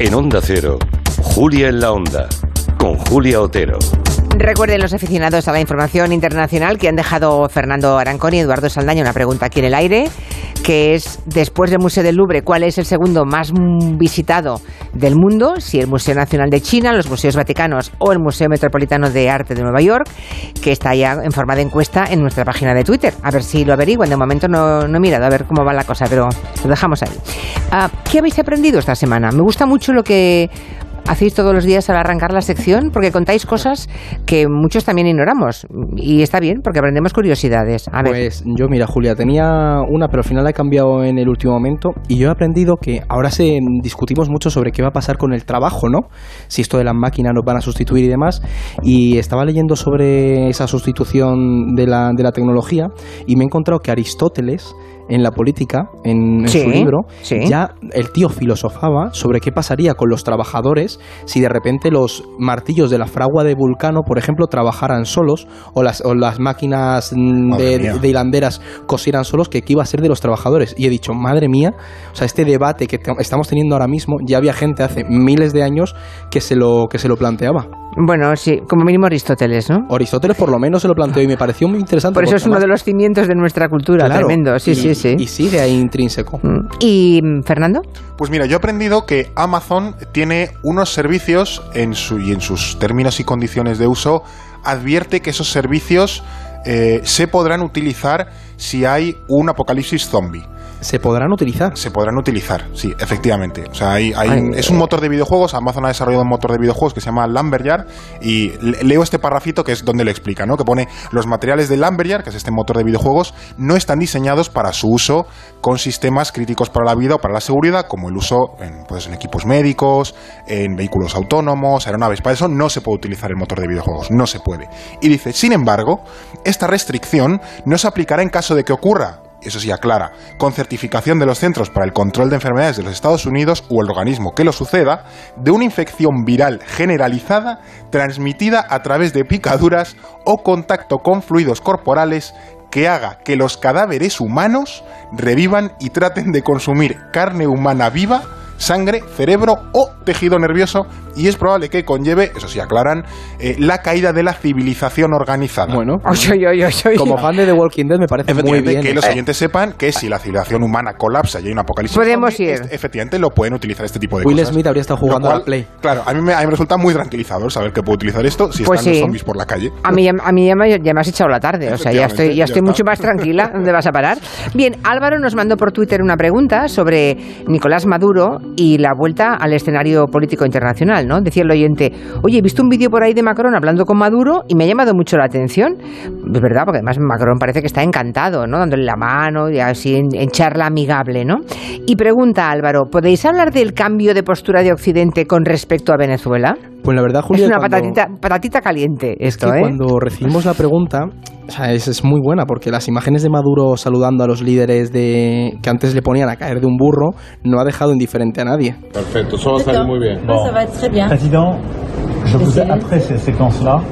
En Onda Cero, Julia en la Onda, con Julia Otero. Recuerden los aficionados a la información internacional que han dejado Fernando Arancón y Eduardo Saldaña una pregunta aquí en el aire, que es, después del Museo del Louvre, ¿cuál es el segundo más visitado del mundo? Si el Museo Nacional de China, los Museos Vaticanos o el Museo Metropolitano de Arte de Nueva York, que está ya en forma de encuesta en nuestra página de Twitter. A ver si lo averiguan. De momento no, no he mirado a ver cómo va la cosa, pero lo dejamos ahí. Ah, ¿Qué habéis aprendido esta semana? Me gusta mucho lo que hacéis todos los días al arrancar la sección, porque contáis cosas que muchos también ignoramos. Y está bien, porque aprendemos curiosidades. A ver. Pues yo, mira, Julia, tenía una, pero al final la he cambiado en el último momento. Y yo he aprendido que ahora se discutimos mucho sobre qué va a pasar con el trabajo, ¿no? Si esto de las máquinas nos van a sustituir y demás. Y estaba leyendo sobre esa sustitución de la, de la tecnología y me he encontrado que Aristóteles en la política, en, en Sí, su libro, sí. ya el tío filosofaba sobre qué pasaría con los trabajadores si de repente los martillos de la fragua de Vulcano, por ejemplo, trabajaran solos o las, o las máquinas de, hilanderas cosieran solos, que qué iba a ser de los trabajadores. Y he dicho, madre mía, o sea, este debate que estamos teniendo ahora mismo, ya había gente hace miles de años que se lo, que se lo planteaba. Bueno, sí, como mínimo Aristóteles, ¿no? Aristóteles por lo menos se lo planteó y me pareció muy interesante. Por eso porque es uno de los cimientos de nuestra cultura, Claro, tremendo. Sí, y- sí, sí. Y sigue ahí intrínseco. Mm. ¿Y mm, Fernando? Pues mira, yo he aprendido que Amazon tiene unos servicios en su, y en sus términos y condiciones de uso advierte que esos servicios eh, se podrán utilizar si hay un apocalipsis zombie. Se podrán utilizar. Se podrán utilizar, sí, efectivamente. O sea, hay, hay Ay, es un motor de videojuegos. Amazon ha desarrollado un motor de videojuegos que se llama Lumberyard. Y le- leo este parrafito que es donde le explica, ¿no? Que pone los materiales de Lumberyard, que es este motor de videojuegos, no están diseñados para su uso con sistemas críticos para la vida o para la seguridad, como el uso en, pues, en equipos médicos, en vehículos autónomos, aeronaves. Para eso no se puede utilizar el motor de videojuegos, no se puede. Y dice, sin embargo, esta restricción no se aplicará en caso de que ocurra eso sí aclara, con certificación de los Centros para el Control de Enfermedades de los Estados Unidos o el organismo que lo suceda, de una infección viral generalizada transmitida a través de picaduras o contacto con fluidos corporales que haga que los cadáveres humanos revivan y traten de consumir carne humana viva, sangre, cerebro o tejido nervioso y es probable que conlleve, eso sí aclaran, eh, la caída de la civilización organizada. Bueno, Oy, oy, oy, oy, oy. como fan de The Walking Dead me parece muy bien. que los Eh, oyentes sepan que si la civilización humana colapsa y hay un apocalipsis Podemos zombie, ir. es- efectivamente lo pueden utilizar este tipo de Will cosas. Smith habría estado jugando a cual, la Play. Claro, a mí, me, a mí me resulta muy tranquilizador saber que puedo utilizar esto si Pues están sí. los zombies por la calle. A mí, ya- a mí ya, me, ya me has echado la tarde, o sea, ya estoy, ya estoy ya mucho más tranquila. ¿Dónde vas a parar? Bien, Álvaro nos mandó por Twitter una pregunta sobre Nicolás Maduro y la vuelta al escenario político internacional, ¿no? Decía el oyente, oye, he visto un vídeo por ahí de Macron hablando con Maduro y me ha llamado mucho la atención. Es verdad, porque además Macron parece que está encantado, ¿no? Dándole la mano y así en, en charla amigable, ¿no? Y pregunta Álvaro, ¿podéis hablar del cambio de postura de Occidente con respecto a Venezuela? Pues la verdad, Julia, es una cuando- patatita, patatita caliente es esto, que ¿eh? cuando recibimos la pregunta, o sea, es, es muy buena, porque las imágenes de Maduro saludando a los líderes de que antes le ponían a caer de un burro no ha dejado indiferente a nadie. Perfecto, eso va a salir muy bien. Ça va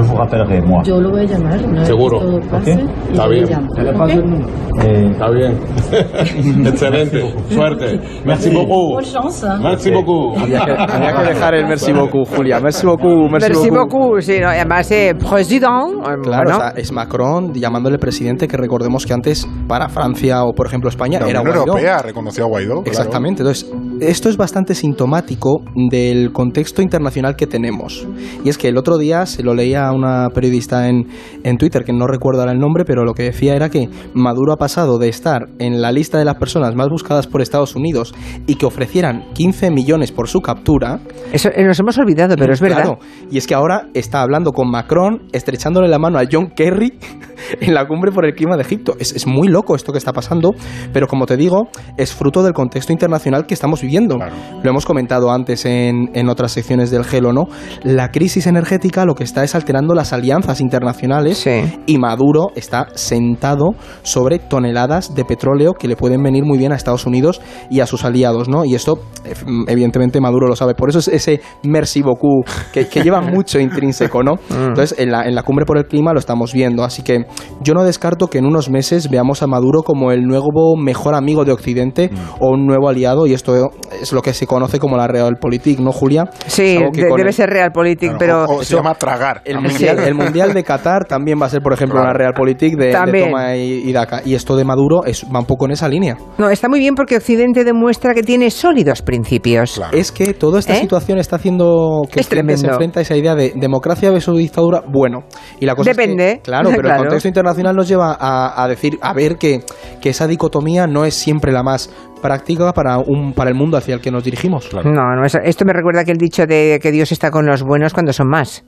vous, rappellerai, moi. Yo lo voy a llamar una vez Seguro. que todo pase Ok. y Está yo le bien. Está bien. Excelente. Suerte. Merci beaucoup. Bonne chance. hein. Merci beaucoup. Había que, había que dejar el merci beaucoup, Julia. Merci beaucoup, merci, Merci beaucoup. beaucoup, sí, no, además, eh, president, eh, Claro, bueno, o sea, es Macron llamándole presidente, que recordemos que antes para Francia o por ejemplo España La era Unión Guaidó. Europea reconoció a Guaidó. claro. Exactamente. Entonces, esto es bastante sintomático del contexto internacional que tenemos. Y es que el otro día se lo leía a una periodista en, en Twitter, que no recuerdo ahora el nombre, pero lo que decía era que Maduro ha pasado de estar en la lista de las personas más buscadas por Estados Unidos y que ofrecieran 15 millones por su captura. eso eh, nos hemos olvidado, pero es verdad. Claro, y es que ahora está hablando con Macron, estrechándole la mano a John Kerry en la cumbre por el clima de Egipto. Es, es muy loco esto que está pasando, pero como te digo, es fruto del contexto internacional que estamos viviendo. Claro. Lo hemos comentado antes en, en otras secciones del Gelo, ¿no? La crisis energética lo que está es alterando las alianzas internacionales Sí. y Maduro está sentado sobre toneladas de petróleo que le pueden venir muy bien a Estados Unidos y a sus aliados, ¿no? Y esto, ef- evidentemente, Maduro lo sabe. Por eso es ese merci beaucoup que, que lleva mucho intrínseco, ¿no? Entonces, en la, en la cumbre por el clima lo estamos viendo. Así que yo no descarto que en unos meses veamos a Maduro como el nuevo mejor amigo de Occidente Mm. o un nuevo aliado, y esto es lo que se conoce como la Realpolitik, ¿no, Julia? Sí, de- debe el- ser Realpolitik, Claro, pero... o, o se llama tragar. El el mundial de Qatar también va a ser, por ejemplo, Claro. una Realpolitik de, de toma y, y daca. Y esto de Maduro es, va un poco en esa línea. No, está muy bien porque Occidente demuestra que tiene sólidos principios. Claro. Es que toda esta ¿Eh? situación está haciendo que Es Occidente se enfrenta a esa idea de democracia versus dictadura. Bueno, y la cosa es que- Depende. claro, pero Claro. el contexto internacional nos lleva a, a decir, a ver que, que esa dicotomía no es siempre la más práctica para un para el mundo hacia el que nos dirigimos. Claro. No, no, eso- esto me recuerda que el dicho de que Dios está con los buenos cuando son más.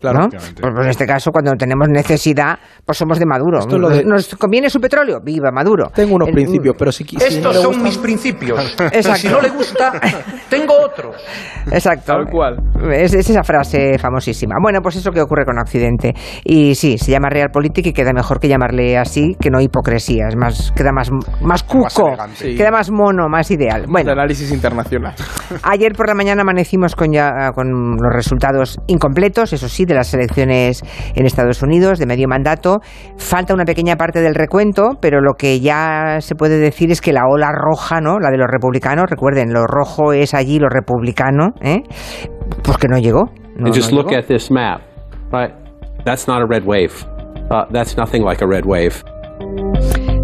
Claro. Pues, pues en este caso, cuando tenemos necesidad, pues somos de Maduro. Esto es lo de- ¿Nos conviene su petróleo? ¡Viva Maduro! Tengo unos El- principios, pero si, qui- si no Estos son gustan- mis principios. Exacto. Si no le gusta, tengo otros. Exacto. Tal cual. Es, es esa frase famosísima. Bueno, pues eso que ocurre con Occidente. Y sí, se llama Realpolitik y queda mejor que llamarle así que no hipocresía. Es más, queda más, más cuco, elegante. Sí. queda más mono, más ideal. de Bueno, análisis internacional. Ayer por la mañana amanecimos con ya con los resultados incompletos, eso sí, de las elecciones en Estados Unidos de medio mandato. Falta una pequeña parte del recuento, pero lo que ya se puede decir es que la ola roja, ¿no? La de los republicanos, recuerden, lo rojo es allí lo republicano, ¿eh? Pues que no llegó. No, and just no look llegó. at this map, right? That's not a red wave. Uh, that's nothing like a red wave.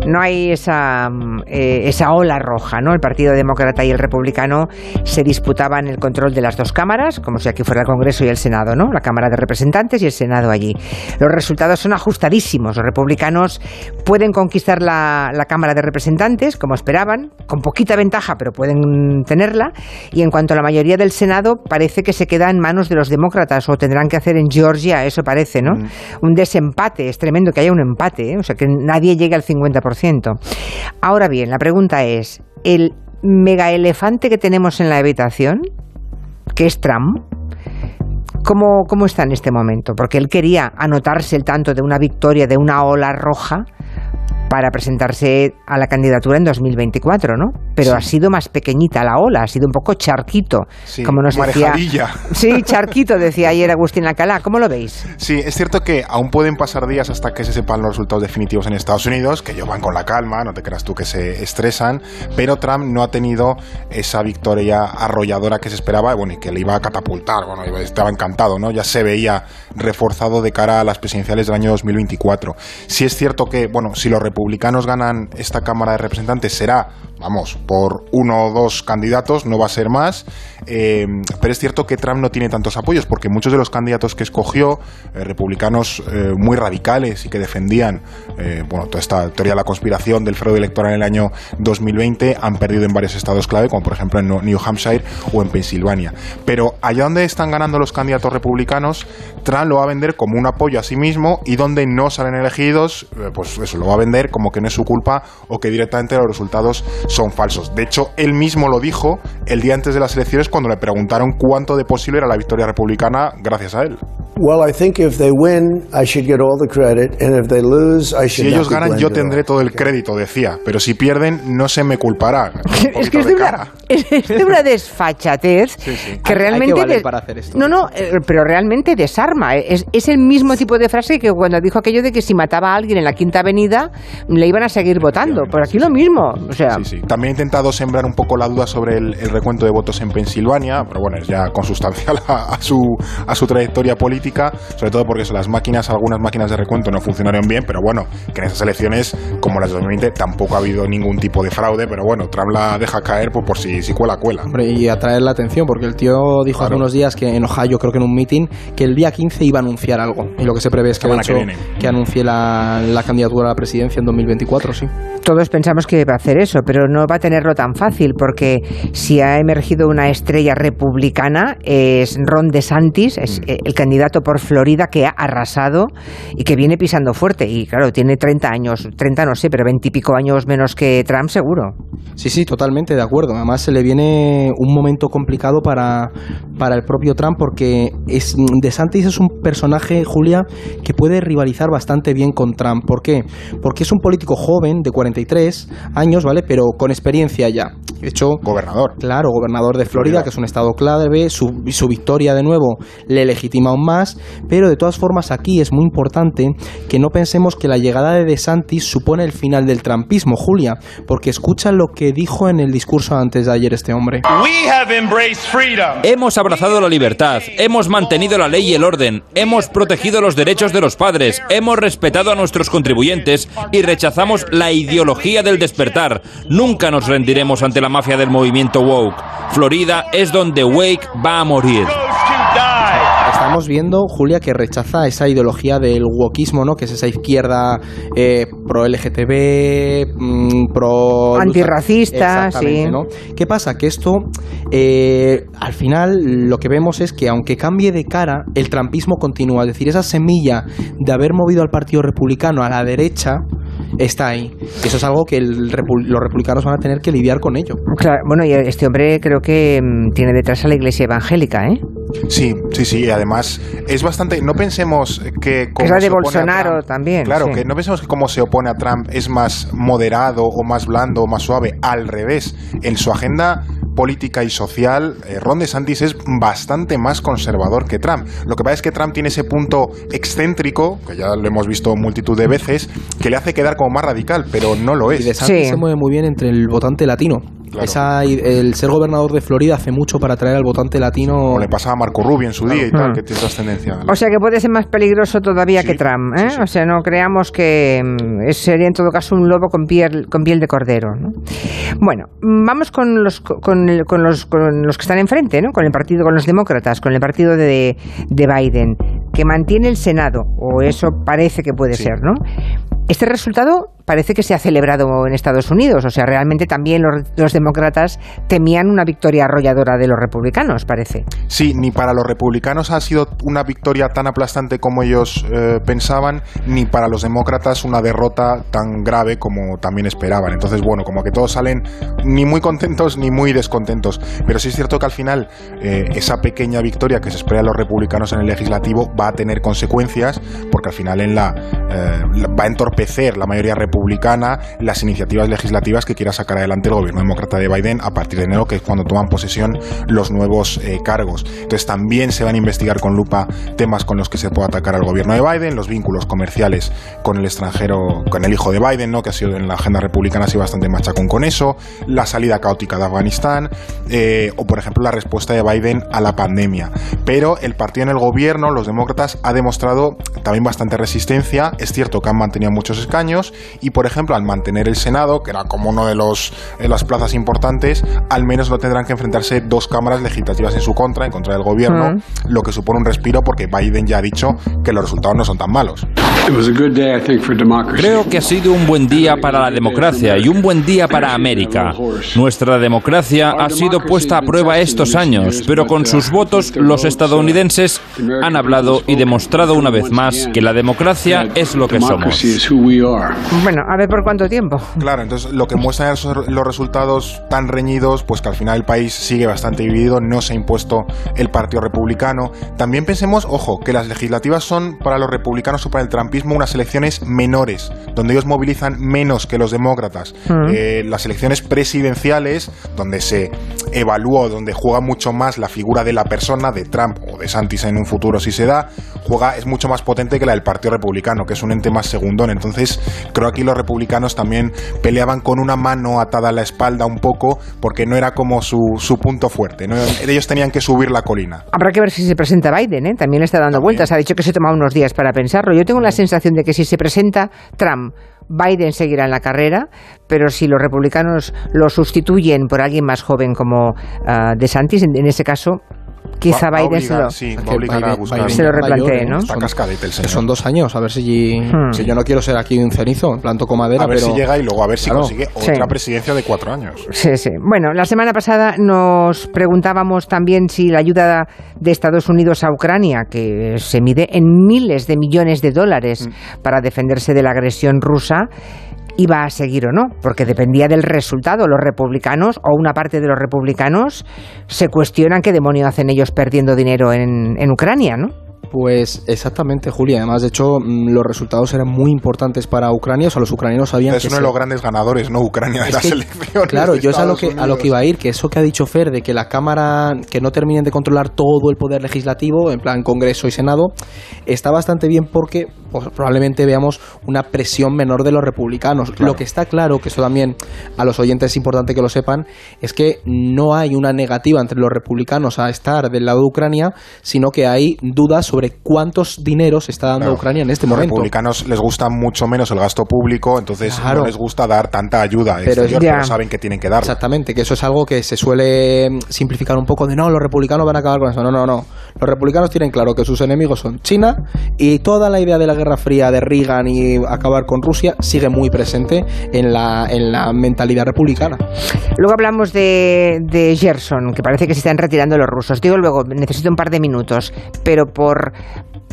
No hay esa, mm, eh, esa ola roja, ¿no? El Partido Demócrata y el Republicano se disputaban el control de las dos cámaras, como si aquí fuera el Congreso y el Senado, ¿no? La Cámara de Representantes y el Senado allí. Los resultados son ajustadísimos. Los republicanos pueden conquistar la, la Cámara de Representantes, como esperaban, con poquita ventaja, pero pueden tenerla. Y en cuanto a la mayoría del Senado, parece que se queda en manos de los demócratas, o tendrán que hacer en Georgia, eso parece, ¿no? Un desempate, es tremendo que haya un empate, ¿eh? o sea, que nadie llegue al 50%. Ahora bien, la pregunta es, ¿el mega elefante que tenemos en la habitación, que es Trump, ¿cómo, cómo está en este momento? Porque él quería anotarse el tanto de una victoria, de una ola roja, para presentarse a la candidatura en 2024, ¿no? Pero ha sido más pequeñita la ola, ha sido un poco charquito, Sí, como nos decía. Sí, charquito, decía ayer Agustín Alcalá. ¿Cómo lo veis? Sí, es cierto que aún pueden pasar días hasta que se sepan los resultados definitivos en Estados Unidos, que ellos van con la calma, no te creas tú que se estresan, pero Trump no ha tenido esa victoria arrolladora que se esperaba, bueno, y que le iba a catapultar, bueno, estaba encantado, ¿no? Ya se veía reforzado de cara a las presidenciales del año 2024. Sí es cierto que, bueno, si los republicanos ganan esta Cámara de Representantes será, vamos, por uno o dos candidatos, no va a ser más, eh, pero es cierto que Trump no tiene tantos apoyos, porque muchos de los candidatos que escogió, eh, republicanos eh, muy radicales y que defendían, bueno, toda esta teoría de la conspiración del fraude electoral en el año 2020, han perdido en varios estados clave, como por ejemplo en New Hampshire o en Pensilvania. Pero allá donde están ganando los candidatos republicanos, Trump lo va a vender como un apoyo a sí mismo y donde no salen elegidos, pues eso lo va a vender como que no es su culpa o que directamente los resultados son falsos. De hecho, él mismo lo dijo el día antes de las elecciones cuando le preguntaron cuánto de posible era la victoria republicana gracias a él. Well, I think if they win, I should get all the credit, and if they lose, I Si should ellos not be ganan, yo tendré all. todo el crédito, decía, pero si pierden, no se me culpará. Es que es de, una, es, de una desfachatez que Hay- hay que realmente valer para hacer esto. no no eh, pero realmente desarma es, es el mismo tipo de frase que cuando dijo aquello de que si mataba a alguien en la quinta avenida le iban a seguir votando por aquí lo mismo o sea Sí, sí. También he intentado sembrar un poco la duda sobre el, el recuento de votos en Pensilvania, pero bueno, es ya consustancial a, a su, a su trayectoria política, sobre todo porque eso, las máquinas, algunas máquinas de recuento no funcionaron bien, pero bueno, que en esas elecciones, como las de 2020, tampoco ha habido ningún tipo de fraude, pero bueno, Trump la deja caer pues, por si, si cuela, cuela. Hombre, y atraer la atención, porque el tío dijo hace Claro. unos días que en Ohio, creo que en un meeting, que el día 15 iba a anunciar algo. Y lo que se prevé es que, de que que anuncie la, la candidatura a la presidencia en 2024, sí. todos pensamos que va a hacer eso pero no va a tenerlo tan fácil porque si ha emergido una estrella republicana es Ron DeSantis es eh, el candidato por Florida que ha arrasado y que viene pisando fuerte y claro tiene 30 años 30 no sé pero 20 y pico años menos que Trump seguro Sí, sí, totalmente de acuerdo. Además, se le viene un momento complicado para, para el propio Trump porque es, DeSantis es un personaje, Julia, que puede rivalizar bastante bien con Trump. ¿Por qué? Porque es un político joven, de 43 años, ¿vale? Pero con experiencia ya. De hecho, Gobernador. Claro, gobernador de Florida, Florida. que es un estado clave, su, su victoria de nuevo le legitima aún más pero de todas formas aquí es muy importante que no pensemos que la llegada de DeSantis supone el final del trampismo, Julia, porque escucha lo que dijo en el discurso antes de ayer este hombre. Hemos abrazado la libertad, hemos mantenido la ley y el orden, hemos protegido los derechos de los padres, hemos respetado a nuestros contribuyentes y rechazamos la ideología del despertar. Nunca nos rendiremos ante la mafia del movimiento woke. Florida es donde Wake va a morir. Estamos viendo, Julia, que rechaza esa ideología del wokismo, ¿no? Que es esa izquierda eh, pro LGTB, mm, pro Antirracista, sí. ¿no? ¿Qué pasa? Que esto, eh, al final, lo que vemos es que aunque cambie de cara, el trampismo continúa. Es decir, esa semilla de haber movido al Partido Republicano a la derecha está ahí. Eso es algo que el los republicanos van a tener que lidiar con ello. Claro, bueno, y este hombre creo que mm, tiene detrás a la iglesia evangélica, ¿eh? Sí, sí, sí. Y además es bastante. No pensemos que. Como es la de Bolsonaro Trump- también. Claro, sí. que no pensemos que como se opone a Trump es más moderado o más blando o más suave. Al revés. En su agenda política y social, eh, Ron DeSantis es bastante más conservador que Trump. Lo que pasa es que Trump tiene ese punto excéntrico, que ya lo hemos visto multitud de veces, que le hace quedar como más radical, pero no lo Y es. DeSantis se mueve muy bien entre el votante latino. Claro. Esa, el ser gobernador de Florida hace mucho para atraer al votante latino. Como le pasaba a Marco Rubio en su día y tal, Mm. que tiene trascendencia. O sea que puede ser más peligroso todavía que Trump, ¿eh? O sea, no creamos que mm, sería en todo caso un lobo con piel, con piel de cordero, ¿no? Bueno, mm, vamos con los, con, el- con los, con los que están enfrente, ¿no? Con el partido, con los demócratas, con el partido de, de Biden, que mantiene el Senado, o eso parece que puede ser, ¿no? Este resultado parece que se ha celebrado en Estados Unidos, o sea, realmente también los, los demócratas temían una victoria arrolladora de los republicanos, parece. Sí, ni para los republicanos ha sido una victoria tan aplastante como ellos eh, pensaban, ni para los demócratas una derrota tan grave como también esperaban. Entonces, bueno, como que todos salen ni muy contentos ni muy descontentos. Pero sí es cierto que al final eh, esa pequeña victoria que se espera de los republicanos en el legislativo va a tener consecuencias, porque al final en la, eh, va a entorpecer la mayoría republicana las iniciativas legislativas que quiera sacar adelante el gobierno demócrata de Biden a partir de enero, que es cuando toman posesión los nuevos eh, cargos. Entonces también se van a investigar con lupa temas con los que se puede atacar al gobierno de Biden, los vínculos comerciales con el extranjero, con el hijo de Biden, ¿no? que ha sido en la agenda republicana sido bastante machacón con eso, la salida caótica de Afganistán, eh, o por ejemplo la respuesta de Biden a la pandemia. Pero el partido en el gobierno, los demócratas, ha demostrado también bastante resistencia. Es cierto que han mantenido muchos escaños por ejemplo, al mantener el Senado, que era como uno de los de las plazas importantes, al menos no tendrán que enfrentarse dos cámaras legislativas en su contra, en contra del gobierno, Mm. lo que supone un respiro porque Biden ya ha dicho que los resultados no son tan malos. Creo que ha sido un buen día para la democracia y un buen día para América. Nuestra democracia ha sido puesta a prueba estos años, pero con sus votos los estadounidenses han hablado y demostrado una vez más que la democracia es lo que somos. Bueno, a ver por cuánto tiempo. Claro, entonces lo que muestran esos- los resultados tan reñidos, pues que al final el país sigue bastante dividido, no se ha impuesto el Partido Republicano. También pensemos, ojo, que las legislativas son para los republicanos o para el trumpismo unas elecciones menores, donde ellos movilizan menos que los demócratas. Mm. Eh, las elecciones presidenciales, donde se evalúa, donde juega mucho más la figura de la persona, de Trump o de Santis en un futuro si se da, juega, es mucho más potente que la del Partido Republicano, que es un ente más segundón. Entonces, creo que aquí los republicanos también peleaban con una mano atada a la espalda un poco, porque no era como su, su punto fuerte. ¿no? Ellos tenían que subir la colina. Habrá que ver si se presenta Biden, ¿eh? También le está dando vueltas. Ha dicho que se toma unos días para pensarlo. Yo tengo la sensación de que si se presenta Trump, Biden seguirá en la carrera, pero si los republicanos lo sustituyen por alguien más joven como ah, DeSantis, en, en ese caso, quizá Va- Biden se obligar, lo, sí, va a buscar. se lo replantee, ¿no? Está cascadete el Que señor. son dos años, a ver si, Hmm. si yo no quiero ser aquí un cenizo, en plan toco madera, A ver pero si llega y luego a ver si Claro. consigue Sí. otra presidencia de cuatro años. Sí, sí. Bueno, la semana pasada nos preguntábamos también si la ayuda de Estados Unidos a Ucrania, que se mide en miles de millones de dólares para defenderse de la agresión rusa, iba a seguir o no, porque dependía del resultado. Los republicanos o una parte de los republicanos se cuestionan qué demonio hacen ellos perdiendo dinero en, en Ucrania, ¿no? Pues exactamente, Julia. Además, de hecho, mm, los resultados eran muy importantes para Ucrania. O sea, los ucranianos sabían Es que uno de los grandes ganadores, ¿no? Ucrania de Es las que, elecciones. Claro, yo es a lo, que, a lo que iba a ir, que eso que ha dicho Fer, de que la Cámara, que no terminen de controlar todo el poder legislativo, en plan Congreso y Senado, está bastante bien porque pues, probablemente veamos una presión menor de los republicanos. Lo que está claro, que eso también a los oyentes es importante que lo sepan, es que no hay una negativa entre los republicanos a estar del lado de Ucrania, sino que hay dudas sobre cuántos dineros está dando Claro. Ucrania en este los momento. republicanos les gusta mucho menos el gasto público, entonces Claro. no les gusta dar tanta ayuda Pero exterior, ya. pero saben que tienen que darla. Exactamente, que eso es algo que se suele mm, simplificar un poco de no, los republicanos van a acabar con eso. No, no, no. Los republicanos tienen claro que sus enemigos son China y toda la idea de la Guerra Fría de Reagan y acabar con Rusia sigue muy presente en la, en la mentalidad republicana. Luego hablamos de, de Gerson, que parece que se están retirando los rusos. Digo luego, necesito un par de minutos, pero por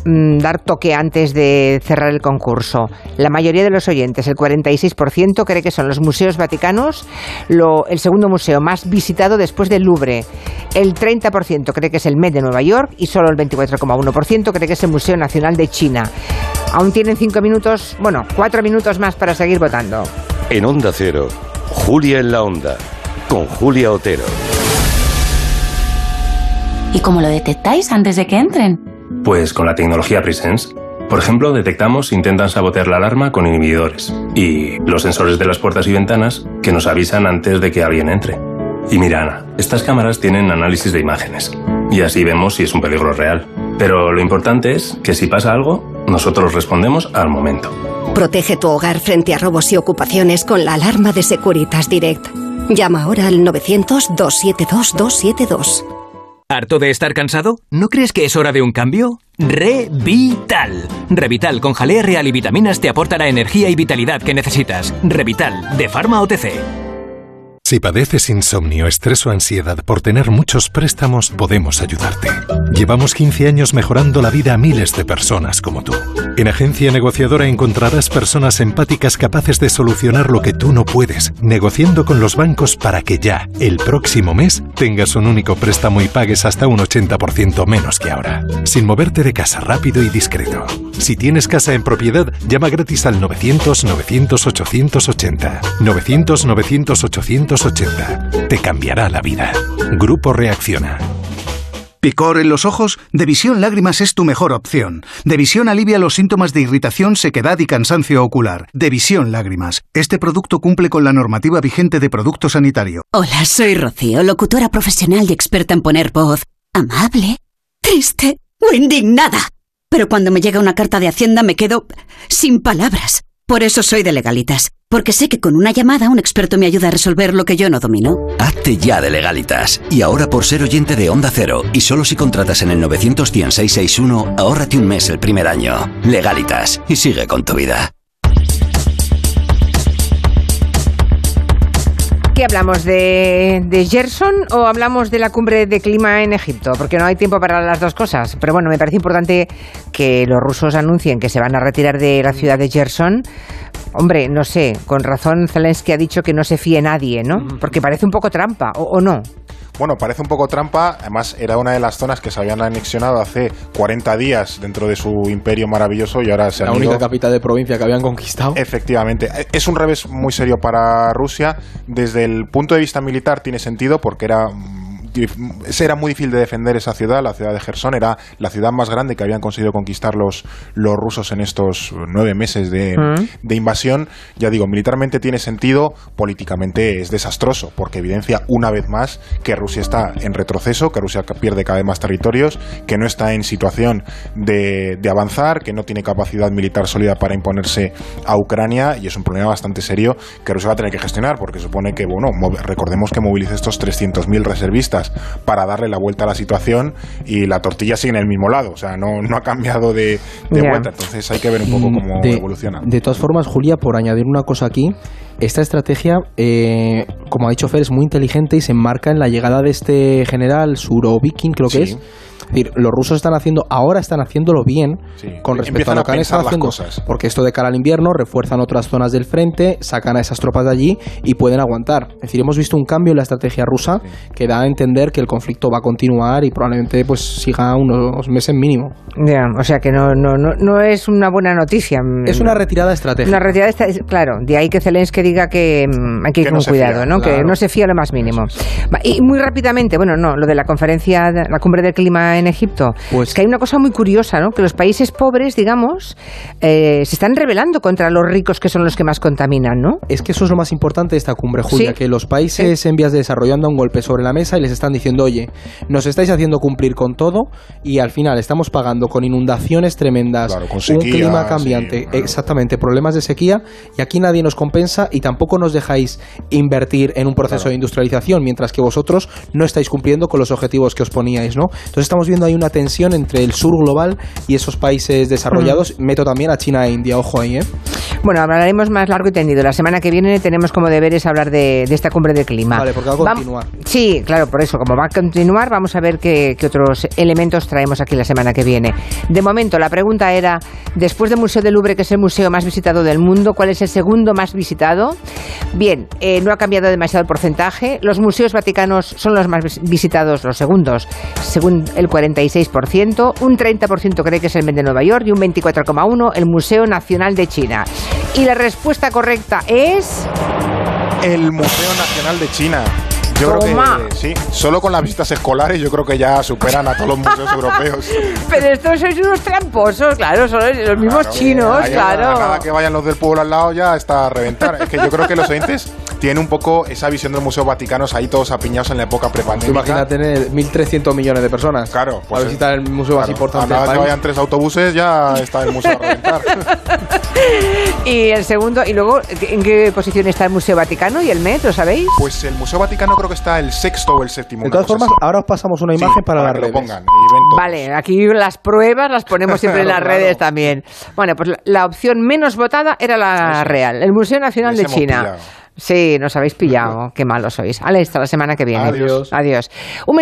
mm, dar toque antes de cerrar el concurso. La mayoría de los oyentes, el 46%, cree que son los museos vaticanos lo- el segundo museo más visitado después del Louvre. El 30% cree que es el Met de Nueva York y solo el 24,1% cree que es el Museo Nacional de China. Aún tienen cinco minutos, bueno, cuatro minutos más para seguir votando. En Onda Cero, Julia en la Onda, con Julia Otero. ¿Y cómo lo detectáis antes de que entren? Pues con la tecnología Presence. Por ejemplo, detectamos si intentan sabotear la alarma con inhibidores y los sensores de las puertas y ventanas que nos avisan antes de que alguien entre. Y mira, Ana, estas cámaras tienen análisis de imágenes y así vemos si es un peligro real. Pero lo importante es que si pasa algo, nosotros respondemos al momento. Protege tu hogar frente a robos y ocupaciones con la alarma de Securitas Direct. Llama ahora al 900-272-272. ¿Harto de estar cansado? ¿No crees que es hora de un cambio? Revital. Revital con jalea real y vitaminas te aporta la energía y vitalidad que necesitas. Revital, de Pharma OTC. Si padeces insomnio, estrés o ansiedad por tener muchos préstamos, podemos ayudarte. Llevamos 15 años mejorando la vida a miles de personas como tú. En Agencia Negociadora encontrarás personas empáticas capaces de solucionar lo que tú no puedes, negociando con los bancos para que ya, el próximo mes, tengas un único préstamo y pagues hasta un 80% menos que ahora. Sin moverte de casa rápido y discreto. Si tienes casa en propiedad, llama gratis al 900-900-880. 900-900-880. Te cambiará la vida. Grupo Reacciona. ¿Picor en los ojos? Devisión Lágrimas es tu mejor opción. Devisión alivia los síntomas de irritación, sequedad y cansancio ocular. Devisión Lágrimas. Este producto cumple con la normativa vigente de producto sanitario. Hola, soy Rocío, locutora profesional y experta en poner voz amable, triste o indignada. Pero cuando me llega una carta de Hacienda me quedo sin palabras. Por eso soy de legalitas, porque sé que con una llamada un experto me ayuda a resolver lo que yo no domino. Hazte ya de legalitas. Y ahora por ser oyente de Onda Cero, y solo si contratas en el 91661, ahórrate un mes el primer año. Legalitas. Y sigue con tu vida. ¿Qué hablamos? ¿De, ¿De Gerson o hablamos de la cumbre de clima en Egipto? Porque no hay tiempo para las dos cosas. Pero bueno, me parece importante que los rusos anuncien que se van a retirar de la ciudad de Gerson. Hombre, no sé, con razón Zelensky ha dicho que no se fíe nadie, ¿no? Porque parece un poco trampa, ¿o, o no? Bueno, parece un poco trampa, además era una de las zonas que se habían anexionado hace 40 días dentro de su imperio maravilloso y ahora se La han única ido. capital de provincia que habían conquistado. Efectivamente, es un revés muy serio para Rusia. Desde el punto de vista militar tiene sentido porque era era muy difícil de defender esa ciudad, la ciudad de Gerson era la ciudad más grande que habían conseguido conquistar los, los rusos en estos nueve meses de, Mm. de invasión. Ya digo, militarmente tiene sentido, políticamente es desastroso, porque evidencia una vez más que Rusia está en retroceso, que Rusia pierde cada vez más territorios, que no está en situación de, de avanzar, que no tiene capacidad militar sólida para imponerse a Ucrania, y es un problema bastante serio que Rusia va a tener que gestionar, porque supone que, bueno, recordemos que moviliza estos 300.000 reservistas para darle la vuelta a la situación y la tortilla sigue en el mismo lado, o sea, no, no ha cambiado de, de vuelta, entonces hay que ver un poco cómo de, evoluciona. de todas formas, Julia, por añadir una cosa aquí, esta estrategia, eh, como ha dicho Fer, es muy inteligente y se enmarca en la llegada de este general Surovikin, creo que Sí. es, decir, los rusos están haciendo, ahora están haciéndolo bien con respecto empiezan a lo que han estado haciendo. cosas. Porque esto de cara al invierno refuerzan otras zonas del frente, sacan a esas tropas de allí y pueden aguantar. Es decir, hemos visto un cambio en la estrategia rusa que da a entender que el conflicto va a continuar y probablemente pues siga unos meses mínimo. Ya, o sea que no, no, no, no es una buena noticia. Es una retirada estratégica. Una retirada, claro, de ahí que Zelensky diga que mm, hay que ir Que con no cuidado, fía, ¿no? Que no se fía lo más mínimo. Y muy rápidamente, bueno, no, lo de la conferencia, la cumbre del clima en Egipto, Pues es que hay una cosa muy curiosa, ¿no? Que los países pobres, digamos, eh, se están rebelando contra los ricos que son los que más contaminan, ¿no? Es que eso es lo más importante de esta cumbre, Julia, Sí. que los países en vías de desarrollo han dado un golpe sobre la mesa y les están diciendo, oye, nos estáis haciendo cumplir con todo y al final estamos pagando con inundaciones tremendas, con un clima cambiante, exactamente, problemas de sequía y aquí nadie nos compensa y tampoco nos dejáis invertir en un proceso de industrialización, mientras que vosotros no estáis cumpliendo con los objetivos que os poníais, ¿no? Entonces estamos viendo ahí una tensión entre el sur global y esos países desarrollados. Mm. Meto también a China e India, ojo ahí, ¿eh? Bueno, hablaremos más largo y tendido. La semana que viene tenemos como deberes hablar de, de esta cumbre del clima. Vale, porque va a Vam- continuar. Sí, claro, por eso, como va a continuar, vamos a ver qué, qué otros elementos traemos aquí la semana que viene. De momento, la pregunta era, después del Museo del Louvre, que es el museo más visitado del mundo, ¿cuál es el segundo más visitado? Bien, eh, no ha cambiado demasiado el porcentaje. Los museos son los más vis- visitados, los segundos, según el 46%. Un 30% cree que es el Met de Nueva York y un 24,1% el Museo Nacional de China. Y la respuesta correcta es... El Museo Nacional de China. Yo Toma. creo que sí, solo con las visitas escolares yo creo que ya superan a todos los museos europeos. Pero estos sois unos tramposos, claro, son los mismos chinos, claro. a Nada que vayan los del pueblo al lado ya está a reventar. Es que yo creo que los oyentes tienen un poco esa visión del Museo Vaticano ahí todos apiñados en la época prepandémica. Imagínate tener 1.300 millones de personas. Claro, a visitar el museo más Claro, importante a del nada que país. vayan tres autobuses ya está el museo a reventar. Y el segundo, y luego, ¿en qué posición está el Museo Vaticano y el Met, lo sabéis? Pues el Museo Vaticano creo que está el sexto o el séptimo. De todas formas, ahora os pasamos una imagen para, para las que lo redes. pongan y ven todos. Vale, aquí las pruebas las ponemos siempre en las Claro, redes también. Bueno, pues la, la opción menos votada era la real, el Museo Nacional Les de China. pillado. Sí, nos habéis pillado, qué malos sois. Ale, hasta la semana que viene. Adiós. Adiós. Un